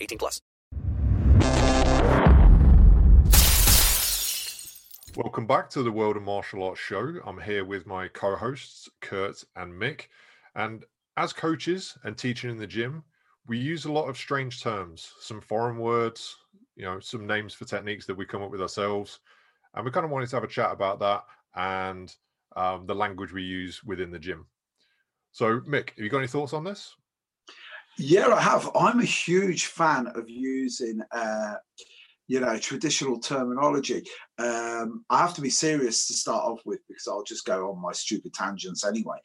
18 plus. Welcome back to the World of Martial Arts show. I'm here with my co hosts, Kurt and Mick. And as coaches and teaching in the gym, we use a lot of strange terms, some foreign words, you know, some names for techniques that we come up with ourselves. And we kind of wanted to have a chat about that and um, the language we use within the gym. So, Mick, have you got any thoughts on this? Yeah, I have. I'm a huge fan of using, uh, you know, traditional terminology. Um, I have to be serious to start off with because I'll just go on my stupid tangents anyway.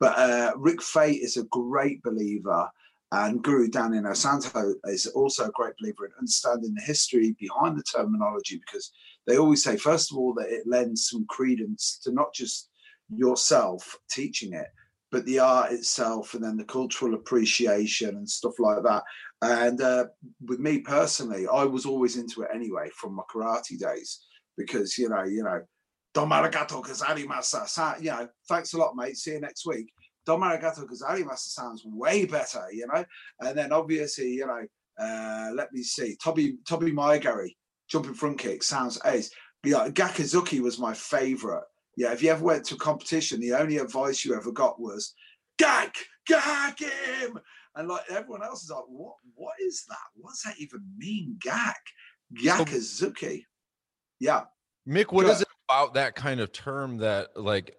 But uh, Rick Faye is a great believer, and Guru Dan Inosanto is also a great believer in understanding the history behind the terminology because they always say, first of all, that it lends some credence to not just yourself teaching it, but the art itself and then the cultural appreciation and stuff like that. And uh, with me personally, I was always into it anyway from my karate days because you know, you know, Dom Arigato Gozaimasu, you know, thanks a lot, mate. See you next week. Dom Arigato Gozaimasu sounds way better, you know. And then obviously, you know, uh, let me see, Toby Toby Mae Geri jumping front kick sounds ace. Yeah, Gyaku Zuki was my favorite. Yeah, if you ever went to a competition, the only advice you ever got was gag, gag him. And like everyone else is like, what what is that? What's that even mean? Gag. Gyaku Zuki. Yeah. Mick, what Sure. is it about that kind of term that like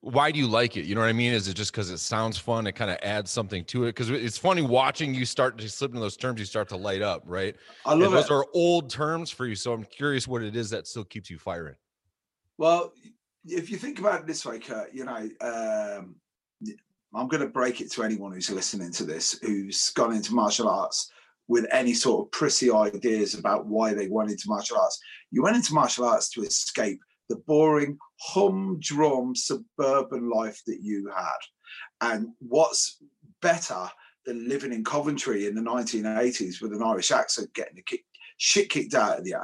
why do you like it? You know what I mean? Is it just because it sounds fun? It kind of adds something to it. Because it's funny watching you start to slip into those terms, you start to light up, right? I And love those it. are old terms for you. So I'm curious what it is that still keeps you firing. Well, if you think about it this way, Kurt, you know, um, I'm going to break it to anyone who's listening to this who's gone into martial arts with any sort of prissy ideas about why they went into martial arts. You went into martial arts to escape the boring, humdrum suburban life that you had. And what's better than living in Coventry in the 1980s with an Irish accent getting the kick, shit kicked out of you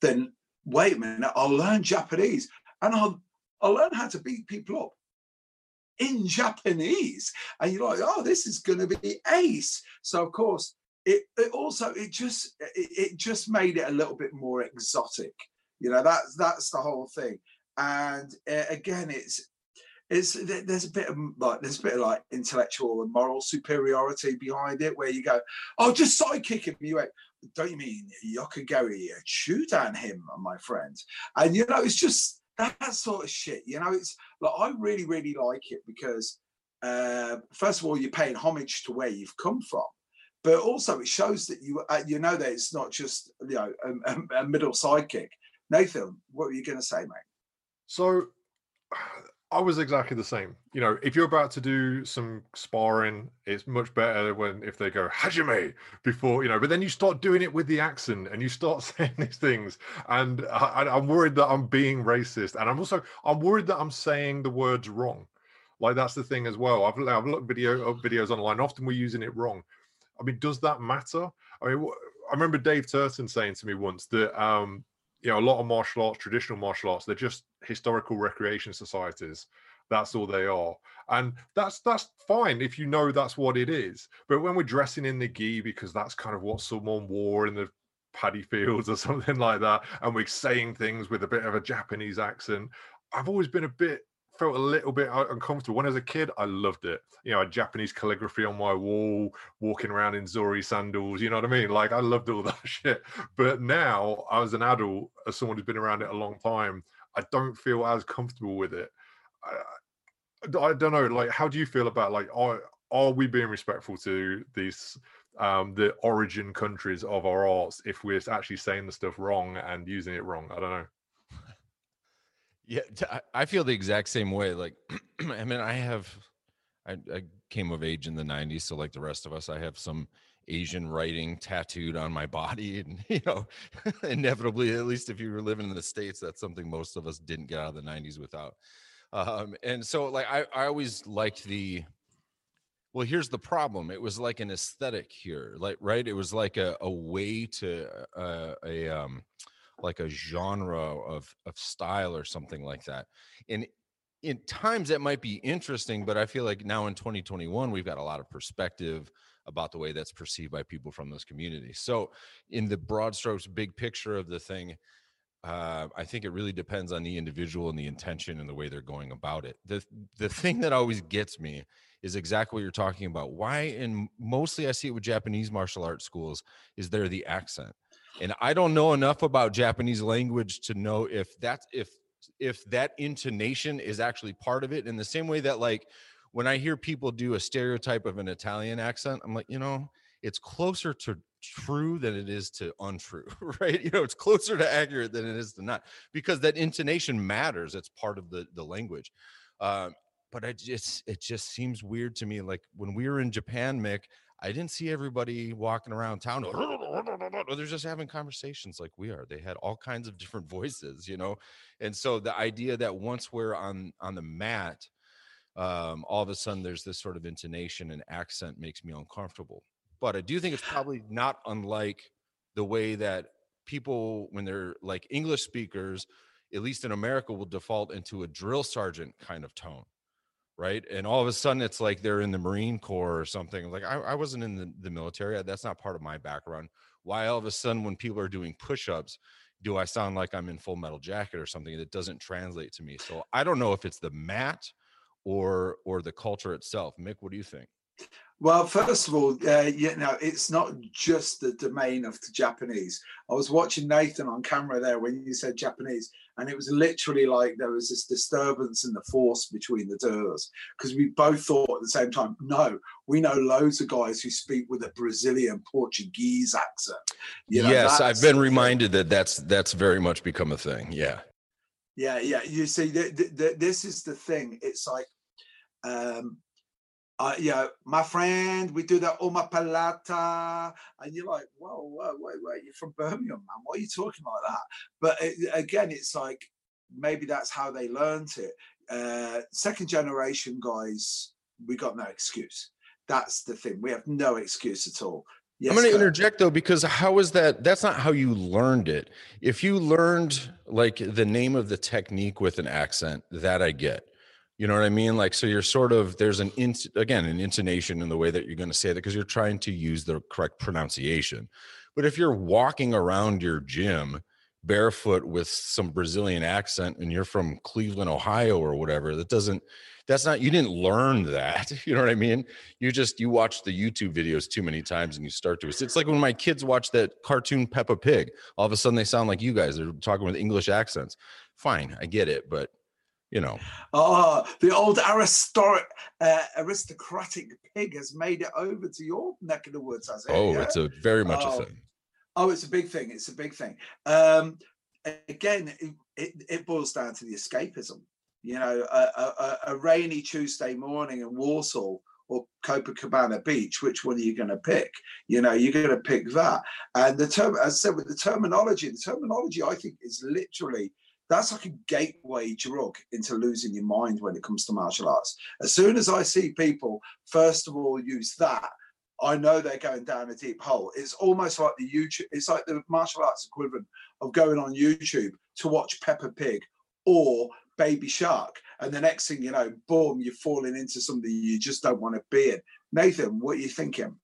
than wait a minute, I'll learn Japanese and I'll I'll learn how to beat people up in Japanese. And you're like, oh, this is gonna be ace. So of course, it, it also it just it, it just made it a little bit more exotic. You know, that's that's the whole thing. And uh, again, it's it's there's a bit of like there's a bit of like intellectual and moral superiority behind it where you go, oh, just sidekick him. You went, don't you mean Yoko Geri Chudan him, my friend? And you know, it's just that, sort of shit. You know, it's like I really, really like it because uh, first of all, you're paying homage to where you've come from, but also it shows that you uh, you know that it's not just you know a, a middle sidekick. Nathan, what were you going to say, mate? So I was exactly the same. You know, if you're about to do some sparring, it's much better when if they go Hajime before, you know, but then you start doing it with the accent and you start saying these things. And I, I'm worried that I'm being racist. And I'm also I'm worried that I'm saying the words wrong. Like that's the thing as well. I've, I've looked video videos online. Often we're using it wrong. I mean, does that matter? I mean, I remember Dave Turton saying to me once that um, you know a lot of martial arts, traditional martial arts, they're just historical recreation societies. That's all they are, and that's that's fine if you know that's what it is. But when we're dressing in the gi because that's kind of what someone wore in the paddy fields or something like that, and we're saying things with a bit of a Japanese accent, I've always been a bit felt a little bit uncomfortable. When I was a kid, I loved it. You know, Japanese calligraphy on my wall, walking around in Zori sandals. You know what I mean? Like I loved all that shit. But now, as an adult, as someone who's been around it a long time, I don't feel as comfortable with it. I, I don't know. Like, how do you feel about like are are we being respectful to these um the origin countries of our arts if we're actually saying the stuff wrong and using it wrong? I don't know. Yeah, I feel the exact same way. Like, I mean, I have, I, I came of age in the '90s, so like the rest of us, I have some Asian writing tattooed on my body, and you know, inevitably, at least if you were living in the states, that's something most of us didn't get out of the '90s without. Um, and so, like, I, I always liked the. Well, here's the problem. It was like an aesthetic here, like right. It was like a, a way to uh, a um, like a genre of of style or something like that and in times that might be interesting but i feel like now in 2021 we've got a lot of perspective about the way that's perceived by people from those communities. So in the broad strokes big picture of the thing uh, i think it really depends on the individual and the intention and the way they're going about it. The the thing that always gets me is exactly what you're talking about. Why and mostly i see it with japanese martial arts schools is there the accent. And i don't know enough about japanese language to know if that's if if that intonation is actually part of it in the same way that like when i hear people do a stereotype of an italian accent i'm like you know it's closer to true than it is to untrue right you know it's closer to accurate than it is to not because that intonation matters it's part of the the language um, but I just it just seems weird to me like when we were in japan mick I didn't see everybody walking around town. They're just having conversations like we are. They had all kinds of different voices, you know. And so the idea that once we're on on the mat, um, all of a sudden there's this sort of intonation and accent makes me uncomfortable. But I do think it's probably not unlike the way that people, when they're like English speakers, at least in America, will default into a drill sergeant kind of tone right? And all of a sudden, it's like they're in the Marine Corps or something. Like I, I wasn't in the, the military. That's not part of my background. Why all of a sudden, when people are doing push-ups, do I sound like I'm in Full Metal Jacket or something that doesn't translate to me? So I don't know if it's the mat or or the culture itself. Mick, what do you think? Well, first of all, uh, you know, it's not just the domain of the Japanese. I was watching Nathan on camera there when you said Japanese, and it was literally like there was this disturbance in the force between the two of us because we both thought at the same time, no, we know loads of guys who speak with a Brazilian Portuguese accent. You know, yes, I've been reminded that that's that's very much become a thing. Yeah. Yeah, yeah. You see, th- th- th- this is the thing. It's like, um, uh, yeah, my friend, we do the Omoplata, and you're like, whoa, whoa, wait, wait, you're from Birmingham, man. Why are you talking like that? But it, again, it's like maybe that's how they learned it. Uh, second generation guys, we got no excuse. That's the thing. We have no excuse at all. Yes, I'm going to interject though, because how is that? That's not how you learned it. If you learned like the name of the technique with an accent, that I get. You know what I mean? Like, so you're sort of there's an int again an intonation in the way that you're going to say that because you're trying to use the correct pronunciation. But if you're walking around your gym barefoot with some Brazilian accent and you're from Cleveland, Ohio, or whatever, that doesn't. That's not. You didn't learn that. You know what I mean? You just you watch the YouTube videos too many times and you start to. It's like when my kids watch that cartoon Peppa Pig. All of a sudden they sound like you guys. They're talking with English accents. Fine, I get it, but you know. Oh, the old aristocratic, uh, aristocratic pig has made it over to your neck of the woods, has it? Oh, yeah? it's a very much Oh, a thing. Oh, it's a big thing. It's a big thing. Um, again, it, it, it boils down to the escapism. You know, a, a, a- rainy Tuesday morning in Warsaw or Copacabana Beach, which one are you going to pick? You know, you're going to pick that. And the term, as I said, with the terminology, the terminology I think is literally that's like a gateway drug into losing your mind when it comes to martial arts. As soon as I see people, first of all, use that, I know they're going down a deep hole. It's almost like the YouTube, it's like the martial arts equivalent of going on YouTube to watch Peppa Pig or Baby Shark. And the next thing you know, boom, you're falling into something you just don't want to be in. Nathan, what are you thinking?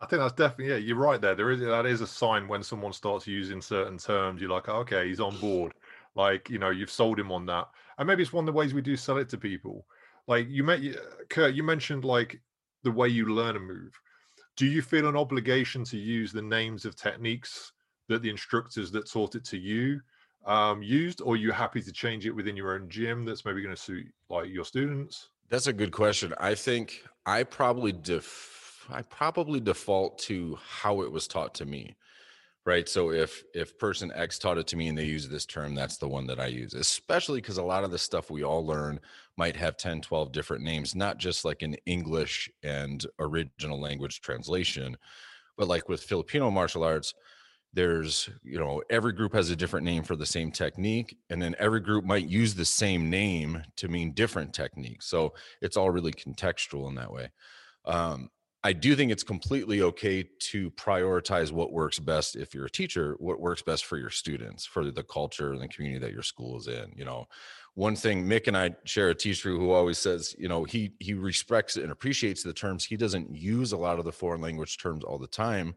I think that's definitely yeah. You're right there. There is that is a sign when someone starts using certain terms. You're like, okay, he's on board. Like you know, you've sold him on that, and maybe it's one of the ways we do sell it to people. Like you met Kurt, you mentioned like the way you learn a move. Do you feel an obligation to use the names of techniques that the instructors that taught it to you um, used, or you happy to change it within your own gym that's maybe going to suit like your students? That's a good question. I think I probably def I probably default to how it was taught to me. Right. So if if person X taught it to me and they use this term, that's the one that I use, especially because a lot of the stuff we all learn might have 10, 12 different names, not just like in English and original language translation, but like with Filipino martial arts, there's you know every group has a different name for the same technique and then every group might use the same name to mean different techniques so it's all really contextual in that way. Um, i do think it's completely okay to prioritize what works best if you're a teacher what works best for your students for the culture and the community that your school is in you know. One thing mick and i share a teacher who always says you know he he respects and appreciates the terms. He doesn't use a lot of the foreign language terms all the time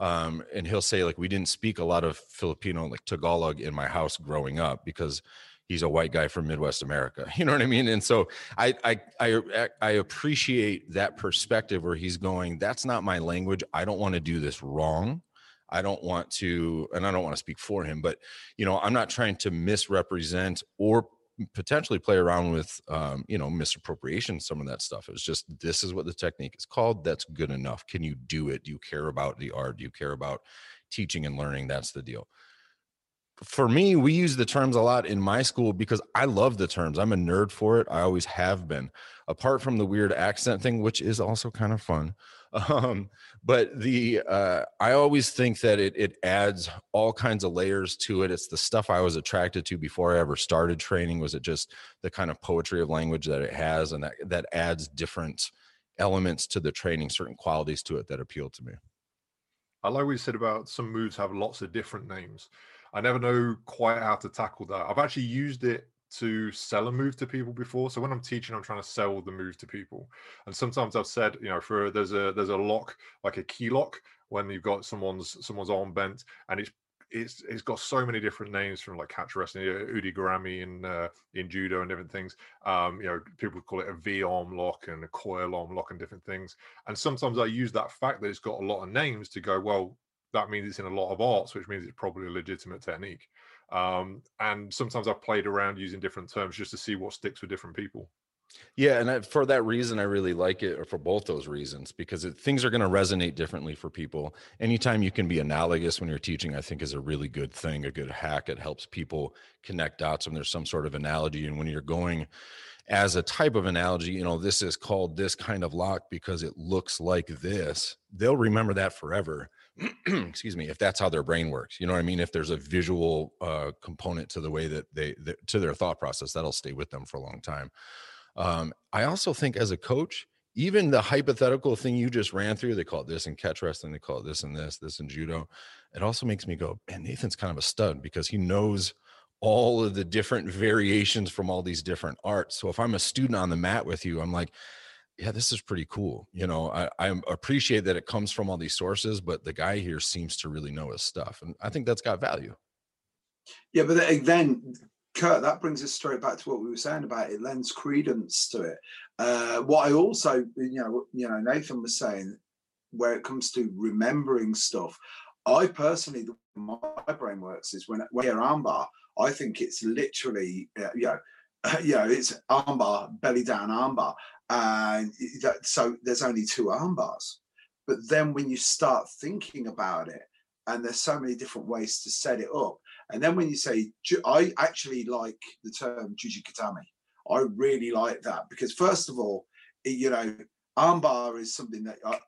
um, and he'll say like we didn't speak a lot of filipino like tagalog in my house growing up because he's a white guy from midwest america. You know what i mean? And so i i i, I appreciate that perspective where he's going that's not my language. I don't want to do this wrong. I don't want to, and I don't want to speak for him, but you know, I'm not trying to misrepresent or potentially play around with um, you know misappropriation some of that stuff. It's just this is what the technique is called. That's good enough. Can you do it? Do you care about the art? Do you care about teaching and learning? That's the deal. For me we use the terms a lot in my school because i love the terms. I'm a nerd for it. I always have been. Apart from the weird accent thing which is also kind of fun um, but the uh, i always think that it, it adds all kinds of layers to it. It's the stuff i was attracted to before i ever started training was it just the kind of poetry of language that it has and that that adds different elements to the training certain qualities to it that appeal to me. I like what you said about some moves have lots of different names. I never know quite how to tackle that. I've actually used it to sell a move to people before. So when I'm teaching, I'm trying to sell the move to people. And sometimes I've said, you know, for there's a there's a lock like a key lock when you've got someone's someone's arm bent, and it's it's it's got so many different names from like catch wrestling, Ude Garami in uh, in judo and different things. Um, you know, people call it a V arm lock and a coil arm lock and different things. And sometimes I use that fact that it's got a lot of names to go, well, that means it's in a lot of arts, which means it's probably a legitimate technique. Um, and sometimes I've played around using different terms just to see what sticks with different people. Yeah, and I, for that reason, I really like it, or for both those reasons, because it, things are going to resonate differently for people. Anytime you can be analogous when you're teaching, I think is a really good thing, a good hack. It helps people connect dots when there's some sort of analogy. And when you're going as a type of analogy, you know, this is called this kind of lock because it looks like this, they'll remember that forever. excuse me if that's how their brain works you know what i mean? If there's a visual uh, component to the way that they to their thought process that'll stay with them for a long time. Um, i also think as a coach even the hypothetical thing you just ran through they call it this in catch wrestling they call it this and this this in judo it also makes me go man nathan's kind of a stud because he knows all of the different variations from all these different arts. So if i'm a student on the mat with you i'm like yeah, this is pretty cool. You know, I, I appreciate that it comes from all these sources, but the guy here seems to really know his stuff. And I think that's got value. Yeah, but then, Kurt, that brings us straight back to what we were saying about it lends credence to it. Uh, what I also, you know, you know, Nathan was saying, where it comes to remembering stuff, I personally, my brain works is when, when I hear armbar, I think it's literally, uh, you know, you know, it's armbar, belly down armbar and that, so there's only two arm bars. But then when you start thinking about it, and there's so many different ways to set it up, and then when you say, I actually like the term Juji Gatame. I really like that because first of all, you know, armbar is something that I,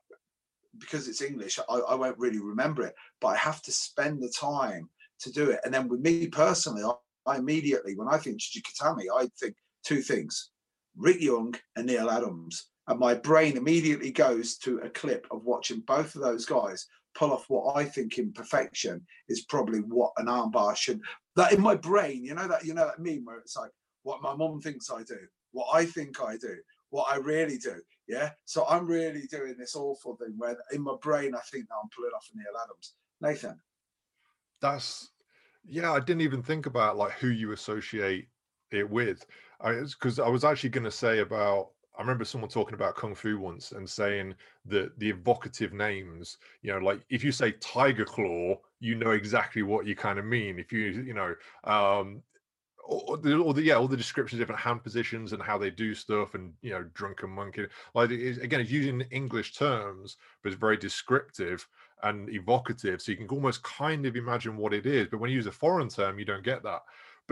because it's English, I, I, won't really remember it, but I have to spend the time to do it. And then with me personally, I, I immediately, when I think Juji Gatame, I think two things. Rick Young and Neil Adams. And my brain immediately goes to a clip of watching both of those guys pull off what I think in perfection is probably what an armbar should. That in my brain, you know that you know that meme where it's like what my mom thinks I do, what I think I do, what I really do. Yeah. So I'm really doing this awful thing where in my brain I think that I'm pulling off Neil Adams. Nathan. That's yeah, I didn't even think about like who you associate it with. Because I, I was actually going to say about I remember someone talking about kung fu once and saying that the evocative names, you know, like if you say tiger claw, you know exactly what you kind of mean. If you, you know, um, or the, or the yeah, all the descriptions, of different hand positions and how they do stuff, and you know, drunken monkey. Like it, again, it's using English terms, but it's very descriptive and evocative, so you can almost kind of imagine what it is. But when you use a foreign term, you don't get that.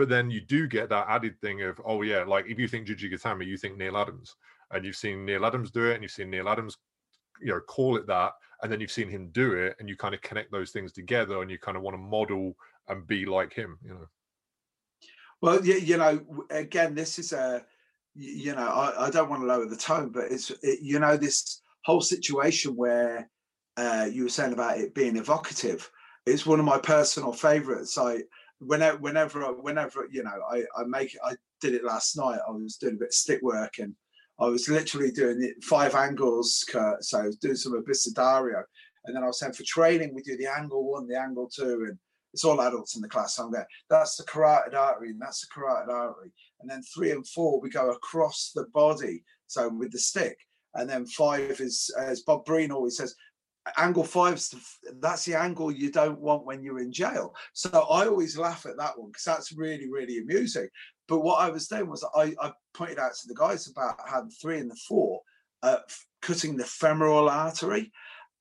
But then you do get that added thing of, oh yeah, like if you think Juji Gatame, you think Neil Adams, and you've seen Neil Adams do it, and you've seen Neil Adams, you know, call it that, and then you've seen him do it, and you kind of connect those things together, and you kind of want to model and be like him, you know. Well, you, you know, again, this is a, you know, I, I don't want to lower the tone, but it's, it, you know, this whole situation where uh, you were saying about it being evocative. It's one of my personal favorites. I, whenever, whenever, whenever, you know, I, I make I did it last night. I was doing a bit of stick work and I was literally doing it five angles, Kurt. So I was doing some Abecedario. And then I was saying for training, we do the angle one, the angle two, and it's all adults in the class. So I'm going, that's the carotid artery, and that's the carotid artery. And then three and four, we go across the body. So with the stick. And then five is, as Bob Breen always says, angle five's that's the angle you don't want when you're in jail. So I always laugh at that one because that's really, really amusing. But what I was doing was I, I pointed out to the guys about how the three and the four uh, cutting the femoral artery.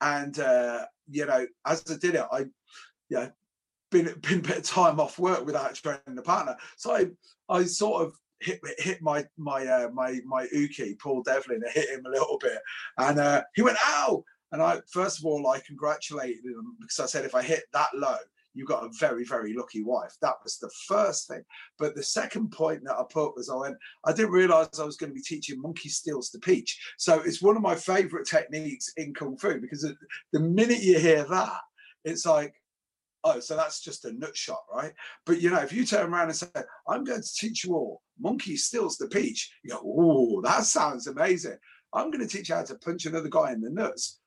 And, uh, you know, as I did it, I, yeah, been been a bit of time off work without training the partner. So I I sort of hit hit my my uh, my my uke Paul Devlin. I hit him a little bit, and uh, he went ow. And I first of all I congratulated him because I said if I hit that low, you got a very very lucky wife. That was the first thing. But the second point that I put was I went I didn't realize I was going to be teaching monkey steals to peach. So it's one of my favorite techniques in kung fu because the minute you hear that, it's like oh, so that's just a nut shot, right? But you know, if you turn around and say, I'm going to teach you all, monkey steals the peach, you go, oh, that sounds amazing. I'm going to teach you how to punch another guy in the nuts.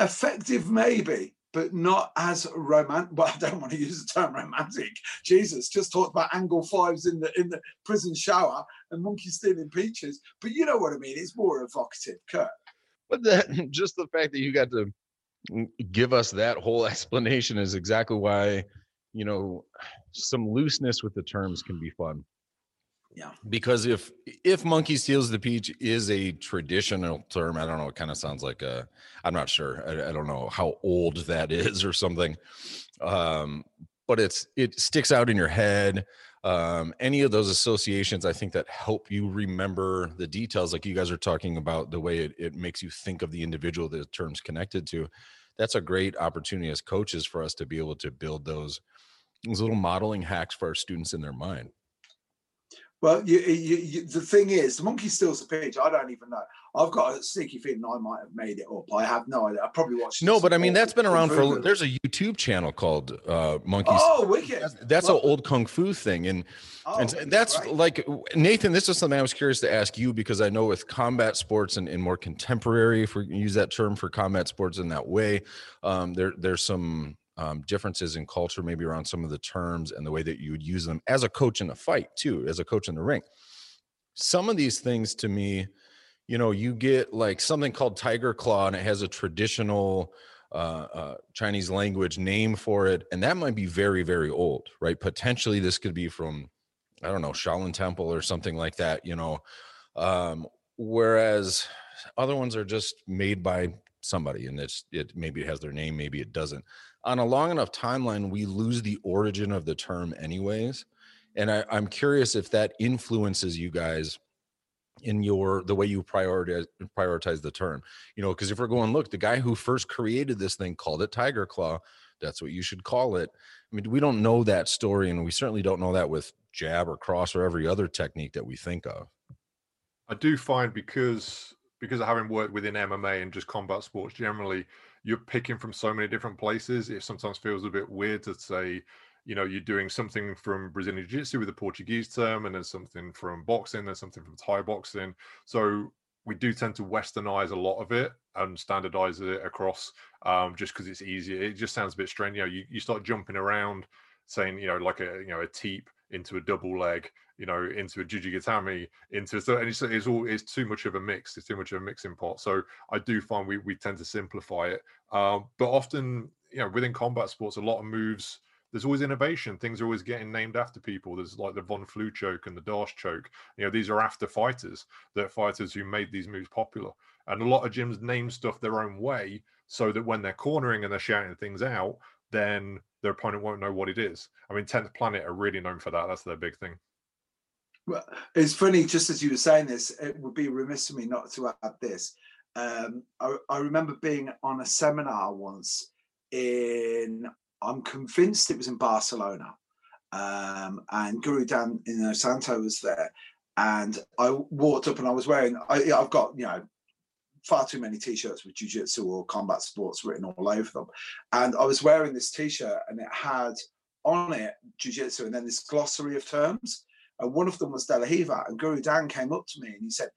Effective, maybe, but not as romantic. Well, I don't want to use the term romantic. Jesus, just talked about angle fives in the in the prison shower and monkey stealing peaches. But you know what I mean. It's more evocative, Kurt. But that just the fact that you got to give us that whole explanation is exactly why you know some looseness with the terms can be fun yeah. Because if if monkey steals the peach is a traditional term i don't know it kind of sounds like a i'm not sure I, I, don't know how old that is or something. Um but it's it sticks out in your head. Um any of those associations i think that help you remember the details like you guys are talking about the way it, it makes you think of the individual the terms connected to that's a great opportunity as coaches for us to be able to build those those little modeling hacks for our students in their mind well, you, you, you, the thing is, the monkey steals the pitch. I don't even know. I've got a sneaky feeling I might have made it up. I have no idea. I probably watched. No, but I mean that's been around for. There's a YouTube channel called uh, Monkeys. Oh, wicked! That's, that's well, an old kung fu thing, and oh, and that's right. like Nathan. This is something I was curious to ask you because I know with combat sports and, and more contemporary, if we use that term for combat sports in that way, um, there there's some um, differences in culture, maybe around some of the terms and the way that you would use them as a coach in a fight, too, as a coach in the ring. Some of these things to me, you know, you get like something called Tiger Claw, and it has a traditional uh, uh, Chinese language name for it, and that might be very, very old, right? Potentially, this could be from, I don't know, Shaolin Temple or something like that, you know. Um, whereas other ones are just made by somebody, and it's it maybe it has their name, maybe it doesn't on a long enough timeline, we lose the origin of the term, anyways. And I, I'm curious if that influences you guys in your the way you prioritize prioritize the term you know because if we're going look the guy who first created this thing called it tiger claw that's what you should call it i mean we don't know that story and we certainly don't know that with jab or cross or every other technique that we think of I do find because because of having worked within MMA and just combat sports generally, you're picking from so many different places. It sometimes feels a bit weird to say, you know, you're doing something from Brazilian Jiu Jitsu with a Portuguese term, and then something from boxing, then something from Thai boxing. So we do tend to westernize a lot of it and standardize it across um, just because it's easier. It just sounds a bit strange. You know, you, you start jumping around saying, you know, like a you know, a teep into a double leg, you know, into a Juji Gatame, into so and it's, it's all it's too much of a mix. It's too much of a mixing pot. So I do find we we tend to simplify it. Um, but often, you know, within combat sports, a lot of moves there's always innovation. Things are always getting named after people. There's like the Von Flue choke and the Darce choke. You know, these are after fighters. They're fighters who made these moves popular. And a lot of gyms name stuff their own way so that when they're cornering and they're shouting things out, then their opponent won't know what it is. I mean, 10th Planet are really known for that. That's their big thing. Well, it's funny, just as you were saying this, it would be remiss of me not to add this. Um, I, I remember being on a seminar once in, I'm convinced it was in Barcelona, um, and Guru Dan Inosanto was there. And I walked up and I was wearing, I, I've got, you know, far too many t-shirts with jiu-jitsu or combat sports written all over them. And i was wearing this t-shirt and it had on it jiu-jitsu and then this glossary of terms. And one of them was De La Riva and guru dan came up to me and he said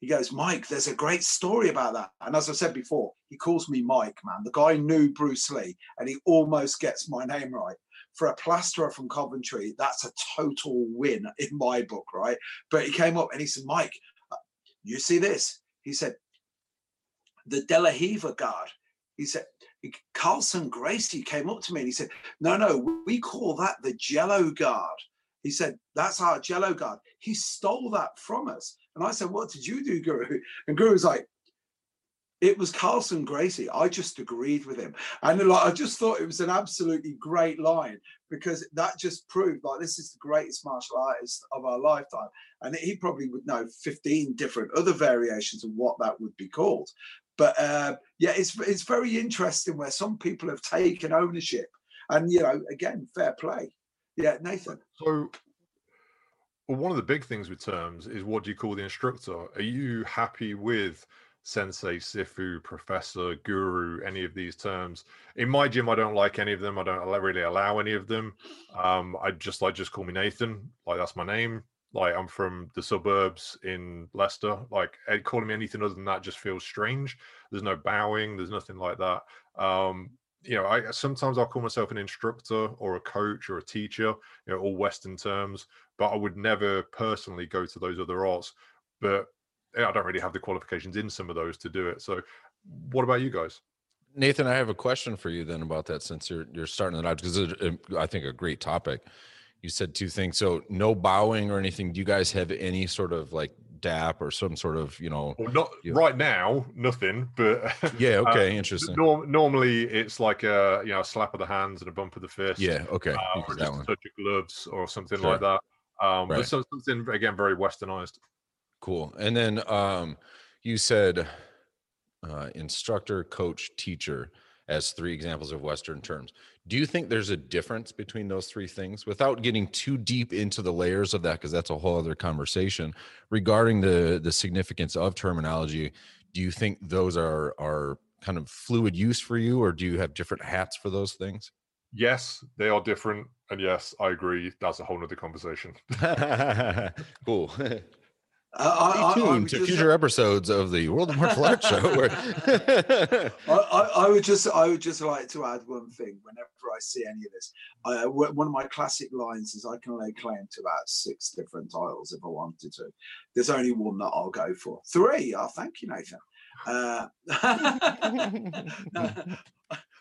he goes mike there's a great story about that. And as i said before he calls me mike man. The guy knew bruce lee and he almost gets my name right. For a plasterer from Coventry, that's a total win in my book, right? But he came up and he said, Mike, uh, you see this? He said, the De La Riva guard. He said, Carlson Gracie came up to me and he said, No, no, we call that the Jello guard. He said, That's our Jello guard. He stole that from us. And I said, What did you do, Guru? And Guru was like, it was Carlson Gracie. I just agreed with him. And like I just thought it was an absolutely great line because that just proved like this is the greatest martial artist of our lifetime. And he probably would know 15 different other variations of what that would be called. But uh, yeah, it's it's very interesting where some people have taken ownership, and you know, again, fair play. Yeah, Nathan. So, well, one of the big things with terms is what do you call the instructor? Are you happy with sensei, sifu, professor, guru, any of these terms? In my gym, I don't like any of them. I don't really allow any of them. Um, I just like just call me Nathan. Like that's my name. Like I'm from the suburbs in Leicester. Like calling me anything other than that just feels strange. There's no bowing. There's nothing like that. Um, you know, I sometimes I'll call myself an instructor or a coach or a teacher. You know, all Western terms. But I would never personally go to those other arts. But I don't really have the qualifications in some of those to do it. So, what about you guys? Nathan, I have a question for you then about that since you're you're starting it out because I think a great topic you said two things. So no bowing or anything. Do you guys have any sort of like DAP or some sort of you know? Well, not you right now, nothing. But yeah, uh, okay, interesting. Norm, normally, it's like a you know a slap of the hands and a bump of the fist. Yeah, okay, uh, or just a touch of gloves or something Sure. like that. Um, Right. But so- something again very westernized. Cool. And then um, you said uh, instructor, coach, teacher as three examples of Western terms. Do you think there's a difference between those three things without getting too deep into the layers of that? Because that's a whole other conversation regarding the the significance of terminology. Do you think those are are kind of fluid use for you, or do you have different hats for those things? Yes, they are different, and yes, I agree. That's a whole nother conversation. cool. Uh, I, I- I Stay tuned to just- future episodes of the World of Martial Arts Show. Where I, I, I would just I would just like to add one thing whenever I see any of this. Uh, one of my classic lines is I can lay claim to about six different titles if I wanted to. There's only one that I'll go for. Three. Oh, thank you, Nathan. Uh, no,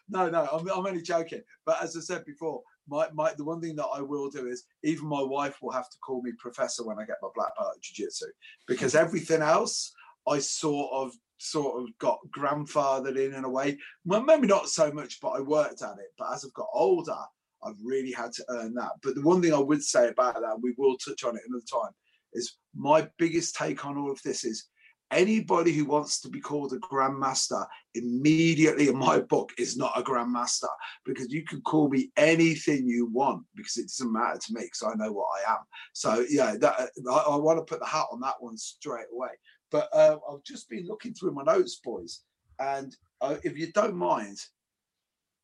no, no, I'm, I'm only joking. But as I said before, my, my the one thing that I will do is even my wife will have to call me professor when I get my black belt in jiu-jitsu because everything else I sort of sort of got grandfathered in in a way. Well, maybe not so much, but I worked at it. But as I've got older, I've really had to earn that. But the one thing I would say about that, we will touch on it another time, is my biggest take on all of this is anybody who wants to be called a grandmaster immediately in my book is not a grandmaster because you can call me anything you want because it doesn't matter to me because I know what I am. So yeah, that, I, I want to put the hat on that one straight away. But uh, I've just been looking through my notes, boys, and uh, if you don't mind,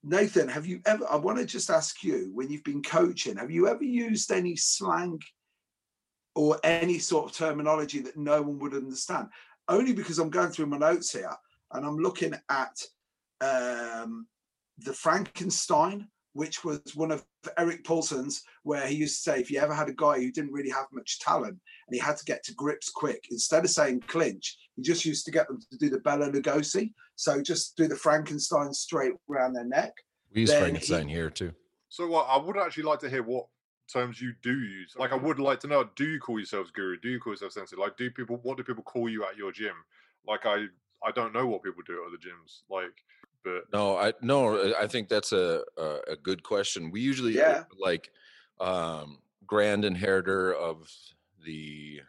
Nathan, have you ever? I want to just ask you when you've been coaching, have you ever used any slang or any sort of terminology that no one would understand? Only because I'm going through my notes here and I'm looking at um, the Frankenstein, which was one of Eric Paulson's, where he used to say, if you ever had a guy who didn't really have much talent and he had to get to grips quick, instead of saying clinch, he just used to get them to do the Bela Lugosi. So just do the Frankenstein straight around their neck. We use Then Frankenstein here too. So what I would actually like to hear what terms you do use. Like I would like to know, do you call yourselves guru? Do you call yourself sensei? Like do people what do people call you at your gym? Like I I don't know what people do at other gyms. Like but No, I no, I think that's a a, a good question. We usually Yeah. like um grand inheritor of the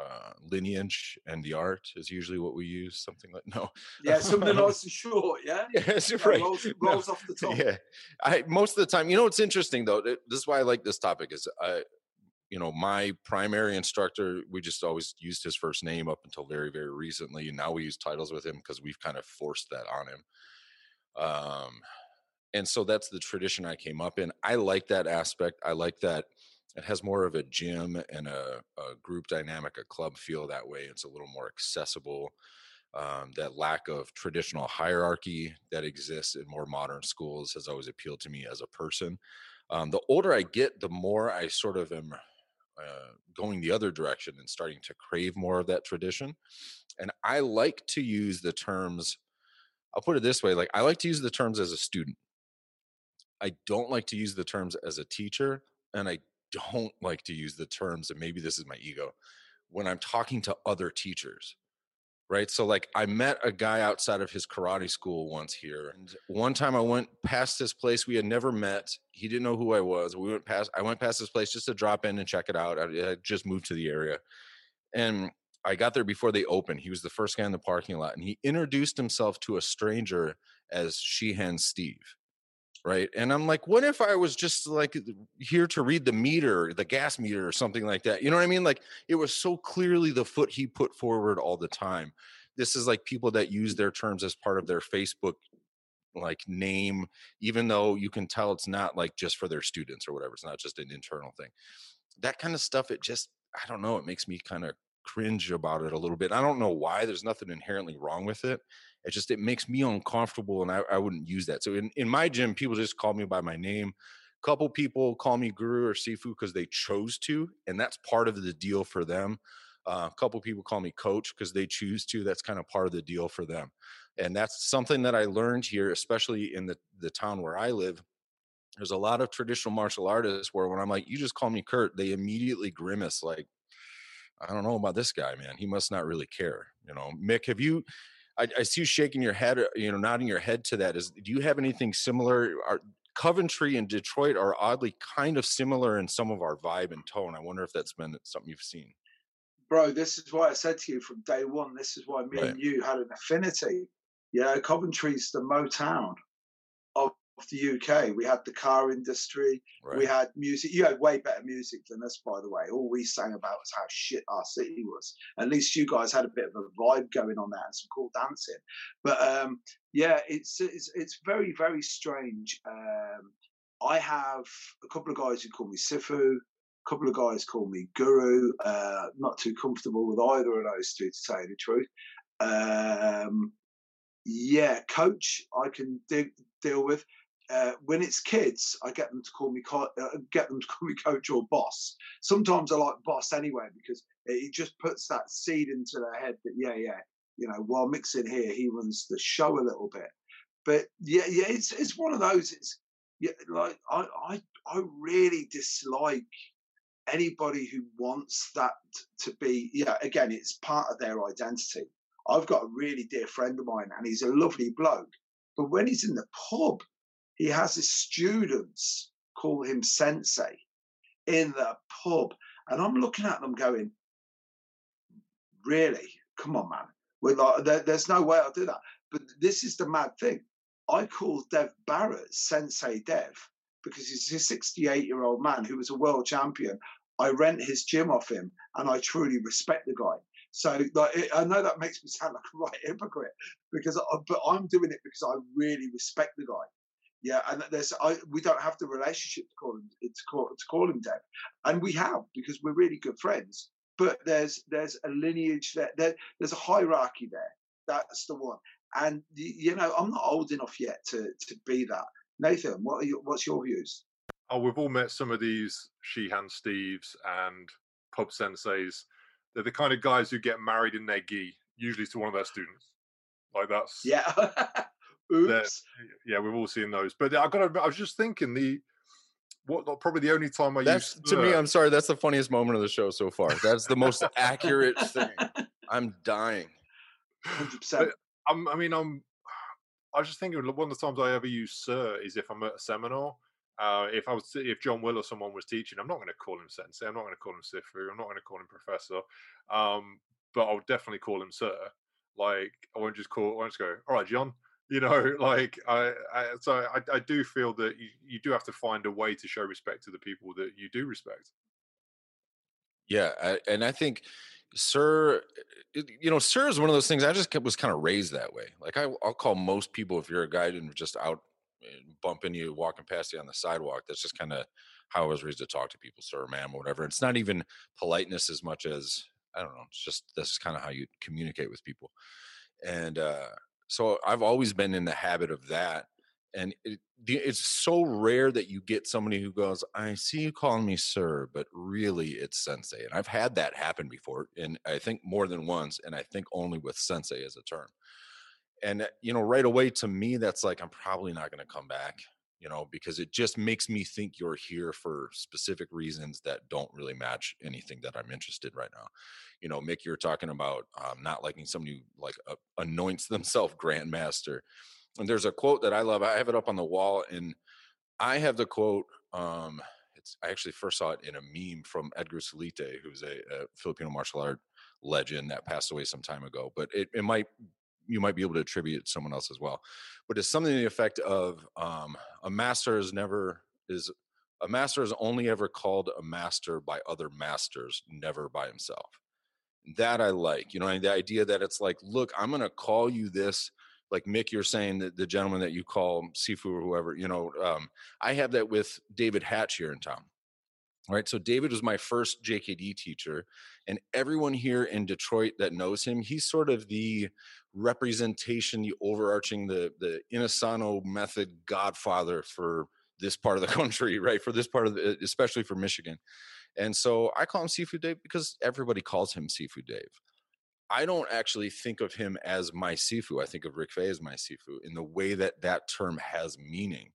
uh lineage and the art is usually what we use. Something like no. Yeah, something nice and short, yeah? Yes, Yeah, right. rolls, No. off the top. Yeah, I most of the time, you know, it's interesting though. This is why I like this topic. Is I, you know, my primary instructor, we just always used his first name up until very, very recently, and now we use titles with him because we've kind of forced that on him. Um, and so that's the tradition I came up in. I like that aspect. I like that it has more of a gym and a, a group dynamic, a club feel that way. It's a little more accessible um, that lack of traditional hierarchy that exists in more modern schools has always appealed to me as a person. Um, the older I get, the more I sort of am uh, going the other direction and starting to crave more of that tradition. And I like to use the terms, I'll put it this way like, I like to use the terms as a student. I don't like to use the terms as a teacher. And I don't like to use the terms, and maybe this is my ego, when I'm talking to other teachers right? So like I met a guy outside of his karate school once here. And one time I went past this place we had never met. He didn't know who I was. We went past I went past this place just to drop in and check it out. I had just moved to the area. And I got there before they opened. He was the first guy in the parking lot and he introduced himself to a stranger as Shihan Steve. Right. And I'm like, what if I was just like here to read the meter, the gas meter or something like that? You know what I mean? Like it was so clearly the foot he put forward all the time. This is like people that use their terms as part of their Facebook like name, even though you can tell it's not like just for their students or whatever. It's not just an internal thing. That kind of stuff, it just, I don't know, it makes me kind of cringe about it a little bit. I don't know why. There's nothing inherently wrong with it. It just it makes me uncomfortable and I, I wouldn't use that. So in, in my gym, people just call me by my name. A couple people call me guru or sifu because they chose to and that's part of the deal for them. Uh, a couple people call me coach because they choose to that's kind of part of the deal for them. And that's something that i learned here especially in the, the town where i live. There's a lot of traditional martial artists where when i'm like you just call me kurt they immediately grimace like i don't know about this guy man. He must not really care you know? Mick have you I, I see you shaking your head, uh, you know, nodding your head to that. Is do you have anything similar? Are, Coventry and Detroit are oddly kind of similar in some of our vibe and tone. I wonder if that's been something you've seen. Bro, this is why I said to you from day one, this is why me Right. and you had an affinity. Yeah, Coventry's the Motown of the UK. We had the car industry, Right. we had music. You had way better music than us, by the way. All we sang about was how shit our city was. At least you guys had a bit of a vibe going on there and some cool dancing. But um, yeah, it's it's it's very very strange. Um, I have a couple of guys who call me Sifu. A couple of guys call me Guru. Uh, not too comfortable with either of those two, to tell you the truth. Um, yeah, coach, I can de- deal with. Uh, when it's kids, I get them to call me co- uh, get them to call me coach or boss. Sometimes I like boss anyway because it, just puts that seed into their head that yeah, yeah, you know, while mixing here, he runs the show a little bit. But yeah, yeah, it's it's one of those. It's yeah, like I I I really dislike anybody who wants that to be yeah again it's part of their identity i've got a really dear friend of mine and he's a lovely bloke but when he's in the pub he has his students call him sensei in the pub and i'm looking at them going really come on man We're there, there's no way I'll do that. But this is the mad thing. I call Dev Barrett Sensei Dev because he's a 68 year old man who was a world champion. I rent his gym off him and I truly respect the guy. So like, it, I know that makes me sound like a right hypocrite because, I, but I'm doing it because I really respect the guy. Yeah, and there's I, we don't have the relationship to call him to call to call him Dev, and we have because we're really good friends. But there's there's a lineage there, there there's a hierarchy there. That's the one. And you know, I'm not old enough yet to to be that. Nathan, what are your, what's your views? Oh, we've all met some of these Shihan Steves and pub senseis. They're the kind of guys who get married in their gi, usually to one of their students. Like that's yeah. Oops. Yeah, we've all seen those. But I got. I was just thinking the what probably the only time I that's used to me. I'm sorry. That's the funniest moment of the show so far. That's the most accurate thing. I'm dying. Hundred percent. I'm, I mean, I'm. I was just thinking one of the times I ever use "sir" is if I'm at a seminar. Uh, if I was, if John Will or someone was teaching, I'm not going to call him sensei. I'm not going to call him sifu. I'm not going to call him professor. Um, but I'll definitely call him sir. Like I won't just call. I won't just go. All right, John you know like i, I so I, I do feel that you, you do have to find a way to show respect to the people that you do respect. Yeah I, and i think sir you know sir is one of those things i just was kind of raised that way like I, i'll call most people if you're a guy and just out eh, bumping you walking past you on the sidewalk that's just kind of how i was raised to talk to people sir ma'am or whatever it's not even politeness as much as i don't know it's just this is kind of how you communicate with people and uh so I've always been in the habit of that. And it, it's so rare that you get somebody who goes, I see you calling me sir, but really it's sensei. And I've had that happen before. And I think more than once. And I think only with sensei as a term. And, uh, you know, right away to me, that's like, I'm probably not going to come back you know, because it just makes me think you're here for specific reasons that don't really match anything that I'm interested right now. You know, Mick, you're talking about um, not liking somebody who like uh, anoints themselves grandmaster. And there's a quote that I love. I have it up on the wall, and I have the quote. Um, it's I actually first saw it in a meme from Edgar Sulite, who's a, a Filipino martial art legend that passed away some time ago. But it, it might you might be able to attribute it to someone else as well. But it's something to the effect of um, a master is never is a master is only ever called a master by other masters, never by himself. That I like, you know, the idea that it's like, look, I'm going to call you this. Like Mick, you're saying that the gentleman that you call Sifu or whoever, you know, um, I have that with David Hatch here in town All right. so david was my first jkd teacher and everyone here in detroit that knows him he's sort of the representation the overarching the the Inosanto method godfather for this part of the country right for this part of the especially for michigan and so i call him sifu dave because everybody calls him sifu dave I don't actually think of him as my Sifu. I think of Rick Faye as my Sifu in the way that that term has meaning.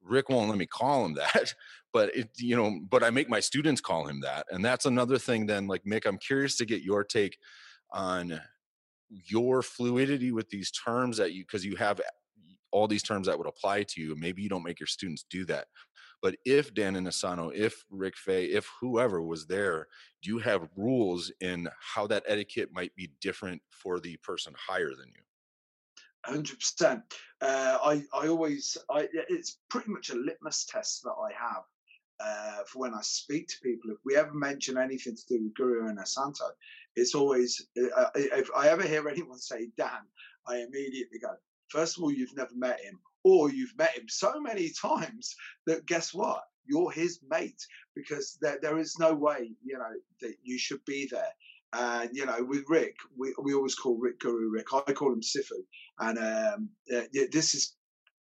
Rick won't let me call him that, but it, you know, but I make my students call him that. And that's another thing then, like Mick, I'm curious to get your take on your fluidity with these terms that you, cause you have eh, all these terms that would apply to you. Maybe you don't make your students do that. But if Dan Inosanto, if Rick Faye, if whoever was there, do you have rules in how that etiquette might be different for the person higher than you? Hundred uh, percent. I I always I it's pretty much a litmus test that I have uh, for when I speak to people. If we ever mention anything to do with Guru Inosanto, it's always uh, uh, if I ever hear anyone say Dan, I immediately go. First of all, you've never met him, or you've met him so many times that guess what? You're his mate because there, there is no way you know that you should be there. And you know, with Rick, we, we always call Rick Guru Rick. I call him Sifu, and um, uh, this is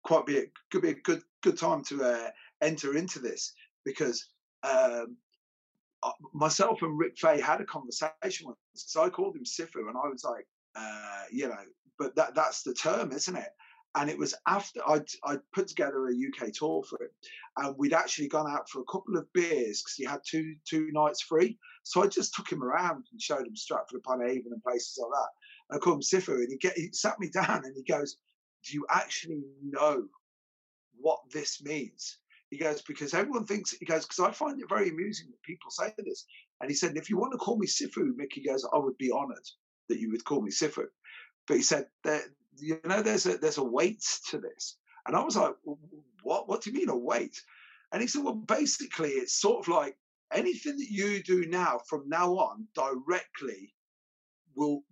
quite be a, could be a good good time to uh, enter into this because um, uh, myself and Rick Faye had a conversation once. So I called him Sifu, and I was like, uh, you know, but that that's the term, isn't it? And it was after I'd, I'd put together a UK tour for him, and we'd actually gone out for a couple of beers because he had two two nights free. So I just took him around and showed him Stratford upon Avon and places like that. And I called him Sifu, and he get he sat me down and he goes, "Do you actually know what this means?" He goes, because everyone thinks, he goes, because I find it very amusing that people say this. And he said, if you want to call me Sifu, Mickey goes, I would be honored that you would call me Sifu. but he said that you know there's a there's a weight to this, and I was like, what? What do you mean a weight? And he said, well, basically, it's sort of like anything that you do now from now on directly will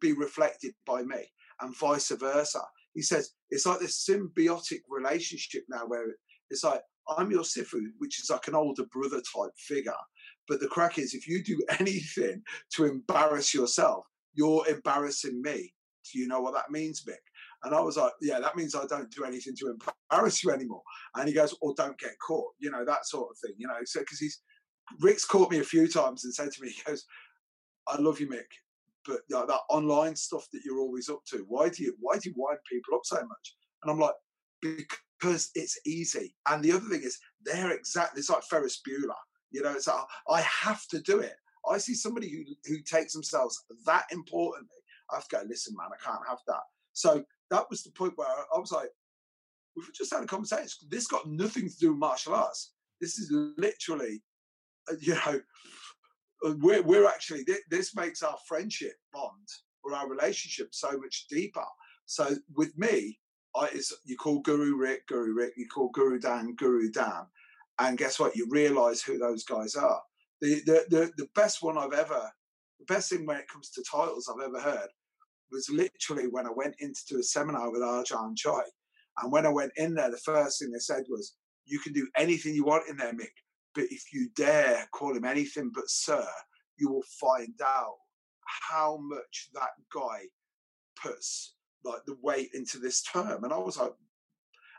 be reflected by me and vice versa. He says it's like this symbiotic relationship now where it's like I'm your Sifu, which is like an older brother type figure. But the crack is if you do anything to embarrass yourself, you're embarrassing me. Do you know what that means, Mick? And I was like, yeah, that means I don't do anything to embarrass you anymore. And he goes, or don't get caught, you know, that sort of thing, you know. So because he's Rick's caught me a few times and said to me, he goes, I love you, Mick, but that online stuff that you're always up to, why do you why do you wind people up so much? And I'm like, because it's easy. And the other thing is, they're exactly it's like Ferris Bueller. You know, it's like I have to do it. I see somebody who who takes themselves that importantly. I have to go, listen, man, I can't have that. So that was the point where I was like, we've just had a conversation. This got nothing to do with martial arts. This is literally, uh, you know, uh, we're, we're actually, this makes our friendship bond or our relationship so much deeper. So with me, I, is you call Guru Rick, Guru Rick, you call Guru Dan, Guru Dan. And guess what? You realize who those guys are. The, the, the, the best one I've ever, best thing when it comes to titles I've ever heard was literally when I went into a seminar with Arjan Chai. And when I went in there, the first thing they said was, You can do anything you want in there, Mick, but if you dare call him anything but sir, you will find out how much that guy puts like the weight into this term. And I was like,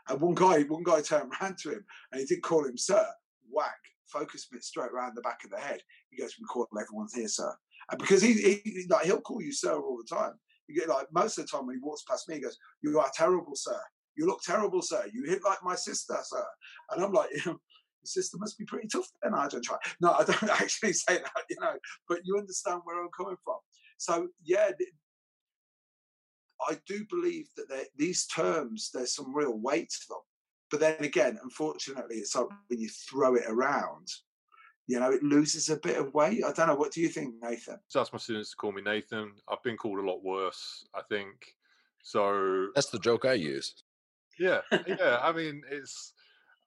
and one guy, one guy turned around to him and he did call him sir, whack, focus me straight around the back of the head. He goes, We call everyone's here, sir. Because he, he like he'll call you sir all the time. You get like most of the time when he walks past me, he goes, "You are terrible, sir. You look terrible, sir. You hit like my sister, sir." And I'm like, "Your sister must be pretty tough." Then I don't try. No, I don't actually say that, you know. But you understand where I'm coming from. So yeah, I do believe that these terms there's some real weight to them. But then again, unfortunately, it's like when you throw it around, you know, it loses a bit of weight. I don't know. What do you think, Nathan? So that's my students to call me Nathan. I've been called a lot worse, I think. So that's the joke I use. Yeah, yeah. I mean, it's.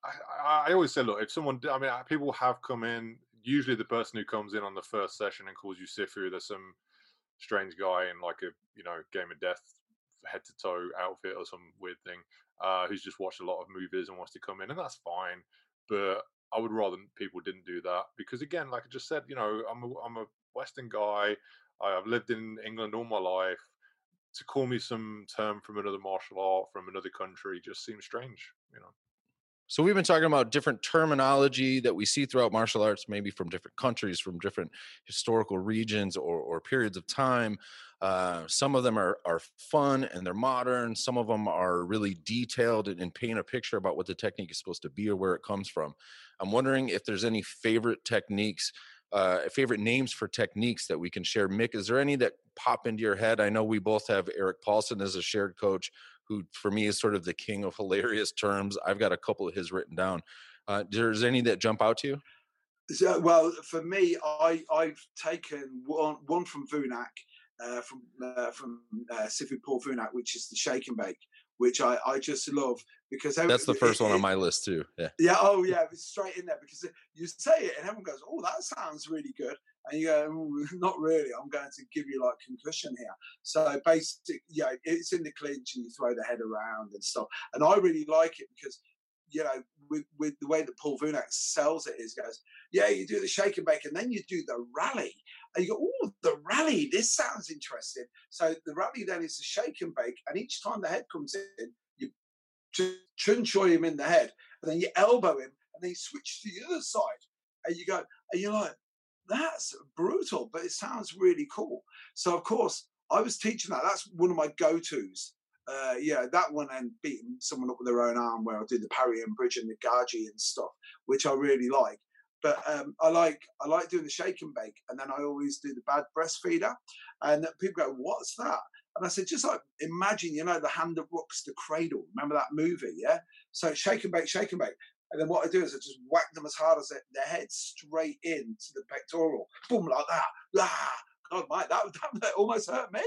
I, I always say, look, if someone, I mean, people have come in. Usually, the person who comes in on the first session and calls you Sifu, there's some strange guy in like a you know game of death head to toe outfit or some weird thing uh, who's just watched a lot of movies and wants to come in, and that's fine. But I would rather people didn't do that because, again, like I just said, you know, I'm a, I'm a Western guy. I've lived in England all my life. To call me some term from another martial art from another country just seems strange, you know. So we've been talking about different terminology that we see throughout martial arts, maybe from different countries, from different historical regions or, or periods of time. Uh, some of them are are fun and they're modern. Some of them are really detailed and, and paint a picture about what the technique is supposed to be or where it comes from. I'm wondering if there's any favorite techniques, uh, favorite names for techniques that we can share. Mick, is there any that pop into your head? I know we both have Eric Paulson as a shared coach who for me is sort of the king of hilarious terms. I've got a couple of his written down. Uh, there's any that jump out to you? So, well, for me, I I've taken one one from Vunak, uh, from uh, from uh, Sifu Paul Vunak, which is the shake and bake, which I I just love because that's the first it, one on my list too. Yeah. Yeah. Oh yeah, it's straight in there because uh, you say it and everyone goes, "Oh, that sounds really good," and you go, "Not really. I'm going to give you like concussion here." So basic, yeah, it's in the clinch and you throw the head around and stuff, and I really like it because you know, with, with the way that Paul Vunak sells it is goes, yeah, you do the shake and bake and then you do the rally. And you go, oh, the rally, this sounds interesting. So the rally then is the shake and bake. And each time the head comes in, you chun choy him in the head, and then you elbow him, and then you switch to the other side, and you go, and you're like, that's brutal, but it sounds really cool. So of course, I was teaching that. That's one of my go-tos. Uh, yeah, that one and beating someone up with their own arm, where I do the parry and bridge and the gaji and stuff, which I really like. But um, I like I like doing the shake and bake, and then I always do the bad breastfeeder. And people go, "What's that?" And I said, just like imagine, you know, the hand that rocks the cradle. Remember that movie, yeah? So shake and bake, shake and bake. And then what I do is I just whack them as hard as their head straight into the pectoral, boom, like that. Ah, God, that, that, that almost hurt me.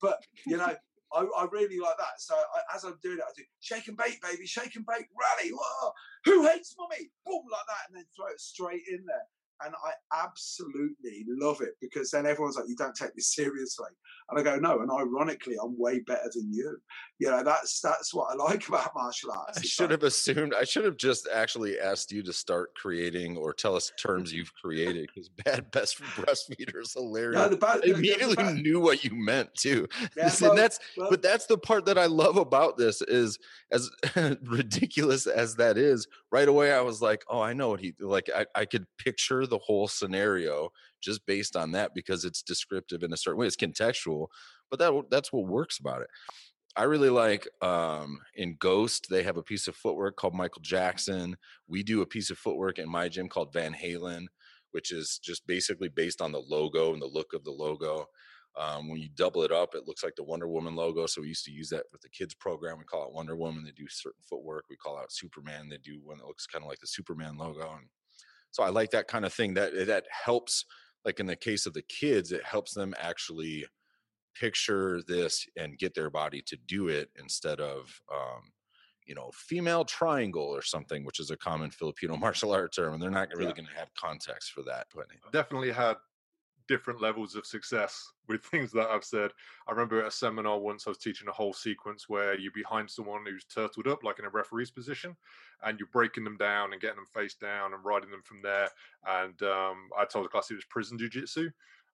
But you know, I, I really like that. So I, as I'm doing it, I do shake and bake, baby, shake and bake, rally. Whoa, who hates mommy? Boom, like that, and then throw it straight in there. And I absolutely love it because then everyone's like, "You don't take this seriously," and I go, "No." And ironically, I'm way better than you. You know, that's that's what I like about martial arts. I should like- have assumed. I should have just actually asked you to start creating or tell us terms you've created because bad best breastfeeder is hilarious. No, the bad, I the- the immediately bad- knew what you meant too. Yeah, See, well- and that's well- but that's the part that I love about this is as ridiculous as that is. Right away, I was like, "Oh, I know what he like." I, I could picture the whole scenario just based on that because it's descriptive in a certain way. It's contextual, but that that's what works about it. I really like um, in Ghost. They have a piece of footwork called Michael Jackson. We do a piece of footwork in my gym called Van Halen, which is just basically based on the logo and the look of the logo. Um, when you double it up, it looks like the Wonder Woman logo. So we used to use that with the kids program. We call it Wonder Woman. They do certain footwork. We call out Superman. They do one that looks kind of like the Superman logo. And so I like that kind of thing. That that helps. Like in the case of the kids, it helps them actually picture this and get their body to do it instead of um, you know female triangle or something which is a common filipino martial art term and they're not really Yeah. going to have context for that but definitely had different levels of success with things that I've said. I remember at a seminar once I was teaching a whole sequence where you're behind someone who's turtled up, like in a referee's position, and you're breaking them down and getting them face down and riding them from there. And um, I told the class it was prison jujitsu,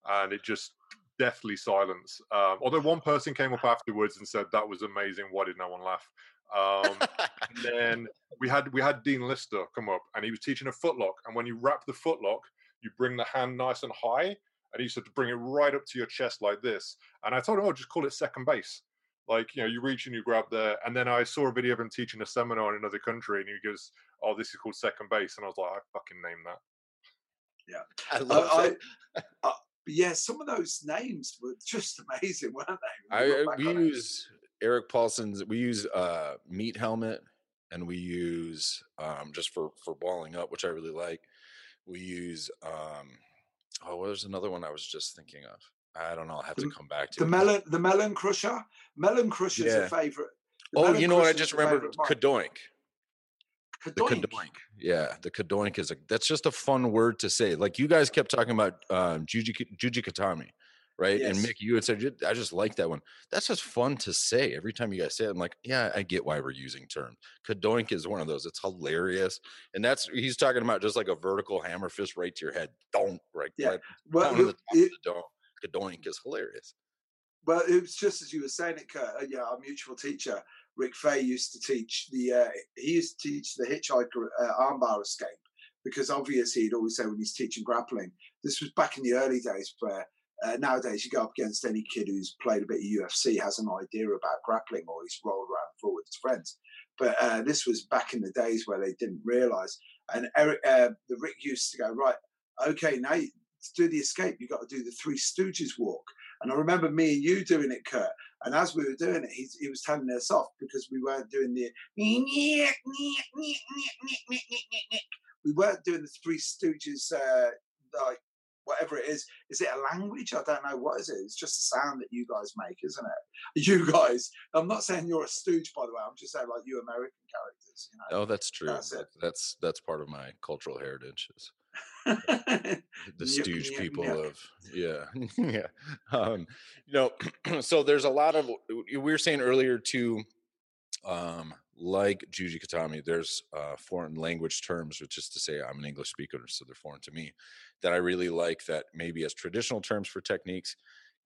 and it just deathly silence. Um, although one person came up afterwards and said that was amazing. Why did no one laugh? Um, and then we had we had Dean Lister come up, and he was teaching a footlock. And when you wrap the footlock, you bring the hand nice and high, and he said to bring it right up to your chest like this. And I told him, "Oh, just call it second base." Like you know, you reach and you grab there. And then I saw a video of him teaching a seminar in another country, and he goes, "Oh, this is called second base," and I was like, "I fucking named that." Yeah. I love I, that. I, uh, yeah, some of those names were just amazing, weren't they? When I, you look back we on it? use Eric Paulson's. We use uh, Meat Helmet, and we use um, just for for balling up, which I really like. We use um, oh, there's another one I was just thinking of. I don't know. I'll have to come back to the it. melon, the melon crusher. Melon crusher's Yeah. a favorite. the Oh, you know what? I just remembered mine. Kadoink. The Kadoink. Yeah, the Kadoink is a that's just a fun word to say. Like you guys kept talking about um Juji Jujikatami, right? And Mick, you had said I just like that one. That's just fun to say every time you guys say it. I'm like, yeah, I get why we're using terms. Kadoink is one of those. It's hilarious. And that's he's talking about just like a vertical hammer fist right to your head. Don't right, Yeah, right Well, it- it-. Kadoink is hilarious. Well, it was just as you were saying it, Kurt. uh, Yeah, our mutual teacher, Rick Faye, used to teach the. Uh, he used to teach the hitchhiker uh, armbar escape because obviously he'd always say when he's teaching grappling. This was back in the early days where. Uh, nowadays, you go up against any kid who's played a bit of UFC, has an idea about grappling, or he's rolled around the with his friends. But uh, this was back in the days where they didn't realise. And Eric, uh, the Rick used to go right. Okay, now you, to do the escape, you've got to do the Three Stooges walk. And I remember me and you doing it, Kurt. And as we were doing it, he, he was telling us off because we weren't doing the. We weren't doing the Three Stooges, uh, like whatever it is. Is it a language? I don't know. What is it? It's just a sound that you guys make, isn't it? You guys. I'm not saying you're a stooge, by the way. I'm just saying like you American characters. You know. Oh, that's true. That's it. That's that's part of my cultural heritage. Is the stooge people of yeah yeah um you know so there's a lot of we were saying earlier too um like juji gatame there's uh foreign language terms which is to say i'm an english speaker so they're foreign to me that i really like that maybe as traditional terms for techniques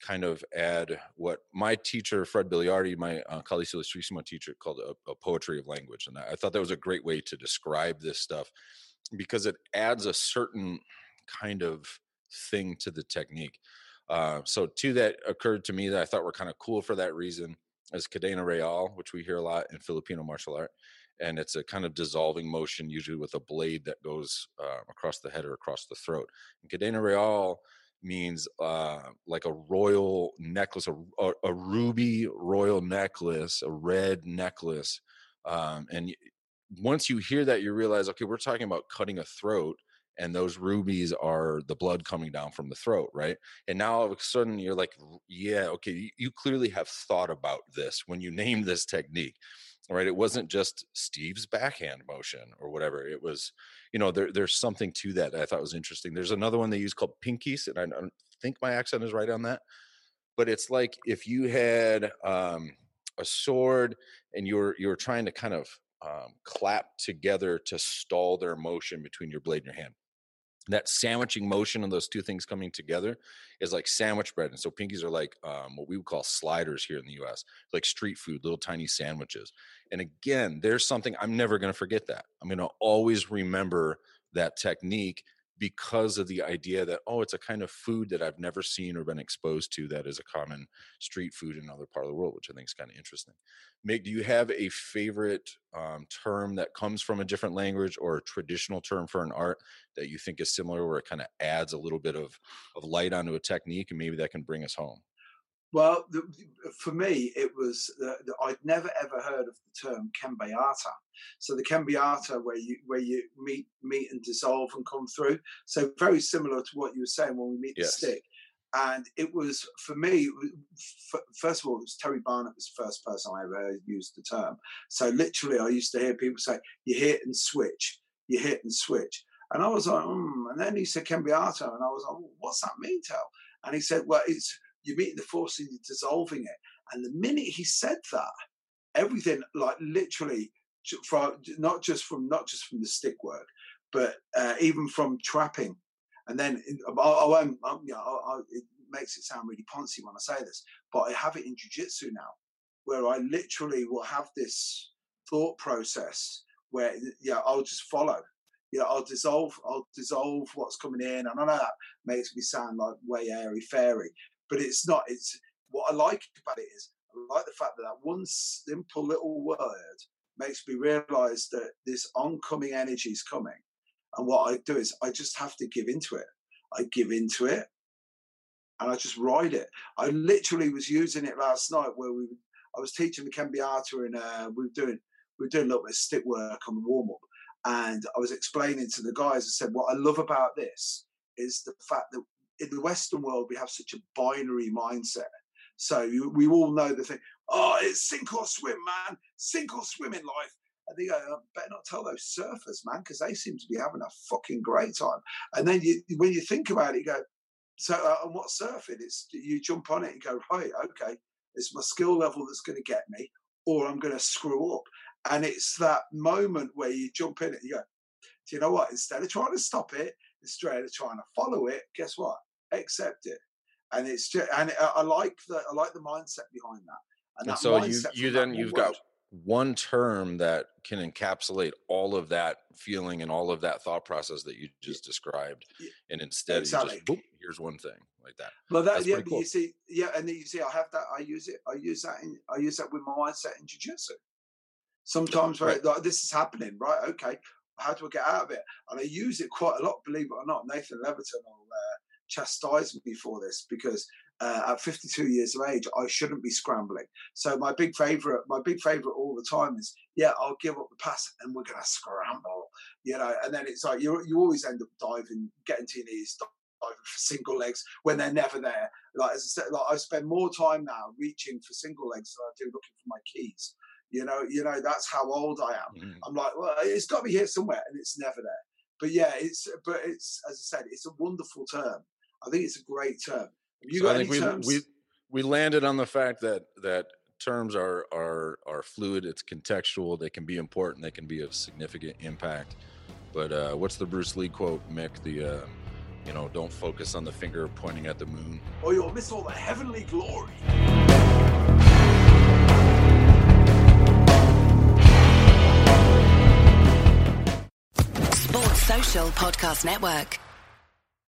kind of add what my teacher fred biliardi my uh, Kali Ilustrisimo teacher called a, a poetry of language and I, I thought that was a great way to describe this stuff because it adds a certain kind of thing to the technique. Uh, so two that occurred to me that I thought were kind of cool for that reason is cadena real, which we hear a lot in Filipino martial art, and it's a kind of dissolving motion, usually with a blade that goes uh, across the head or across the throat. And cadena real means uh, like a royal necklace, a, a, a ruby royal necklace, a red necklace, um, and once you hear that, you realize, okay, we're talking about cutting a throat and those rubies are the blood coming down from the throat, right? And now all of a sudden you're like, yeah, okay, you, clearly have thought about this when you named this technique, right? It wasn't just Steve's backhand motion or whatever. It was, you know, there, there's something to that, that I thought was interesting. There's another one they use called pinkies, and I don't think my accent is right on that, but it's like if you had um, a sword and you're you're trying to kind of um, clap together to stall their motion between your blade and your hand that sandwiching motion of those two things coming together is like sandwich bread. And so pinkies are like um, what we would call sliders here in the US, like street food, little tiny sandwiches. And again, there's something I'm never going to forget that. I'm going to always remember that technique because of the idea that oh it's a kind of food that i've never seen or been exposed to that is a common street food in another part of the world which i think is kind of interesting. Mick, do you have a favorite um, term that comes from a different language or a traditional term for an art that you think is similar where it kind of adds a little bit of, of light onto a technique and maybe that can bring us home Well, the, for me, it was the, I'd never ever heard of the term kembeata. So the kembeata, where you where you meet meet and dissolve and come through. So very similar to what you were saying when we meet Yes. the stick. And it was for me. f- First of all, it was Terry Barnett was the first person I ever used the term. So literally, I used to hear people say, "You hit and switch, you hit and switch," and I was like, mm. and then he said kembeata, and I was like, well, "What's that mean, Tel?" And he said, "Well, it's you're meeting the force and you're dissolving it. And the minute he said that, everything like literally from not just from not just from the stick work, but uh, even from trapping. And then in- I, I won't, um, you know, I, I, it makes it sound really poncy when I say this, but I have it in jujitsu now, where I literally will have this thought process where yeah, I'll just follow. Yeah, I'll dissolve. I'll dissolve what's coming in, and I know that makes me sound like way airy fairy, but it's not. It's what I like about it is I like the fact that that one simple little word makes me realise that this oncoming energy is coming, and what I do is I just have to give into it. I give into it, and I just ride it. I literally was using it last night where we. I was teaching the Kembiata and uh, we were doing we were doing a little bit of stick work on the warm up, and I was explaining to the guys. I said, "What I love about this is the fact that in the Western world we have such a binary mindset. So you, we all know the thing. Oh, it's sink or swim, man. Sink or swim in life." And they go, "I better not tell those surfers, man, because they seem to be having a fucking great time." And then you, when you think about it, you go, "So, uh, and what's surfing? It's you jump on it and go, right, okay, it's my skill level that's going to get me, or I'm going to screw up." And it's that moment where you jump in it, you go, do you know what? Instead of trying to stop it, instead of trying to follow it, guess what? Accept it. And it's just, and I, I like the, I like the mindset behind that. And, and that so you you then you've word. got one term that can encapsulate all of that feeling and all of that thought process that you just described Yeah, and instead you exactly. just boop, here's one thing like that Well, that That's yeah, cool. you see, yeah, and then you see, I have that. I use it. I use that. In, I use that with my mindset in jiu-jitsu. Sometimes, right, Right. like this is happening, right? Okay, how do I get out of it? And I use it quite a lot, believe it or not. Nathan Leverton will uh, chastise me for this because uh, at 52 years of age, I shouldn't be scrambling. So my big favorite, my big favorite all the time is, yeah, I'll give up the pass and we're gonna scramble, you know. And then it's like you you always end up diving, getting to your knees, diving for single legs when they're never there. Like as I said, like I spend more time now reaching for single legs than I do looking for my keys. You know, you know that's how old I am. Mhm. I'm like, well, it's got to be here somewhere, and it's never there. But yeah, it's but it's as I said, it's a wonderful term. I think it's a great term. Have you So got I any think we terms? we we landed on the fact that that terms are are are fluid. It's contextual. They can be important. They can be of significant impact. But uh, what's the Bruce Lee quote, Mick? The uh, you know, don't focus on the finger pointing at the moon. or you'll miss all the heavenly glory. Sports Social Podcast Network.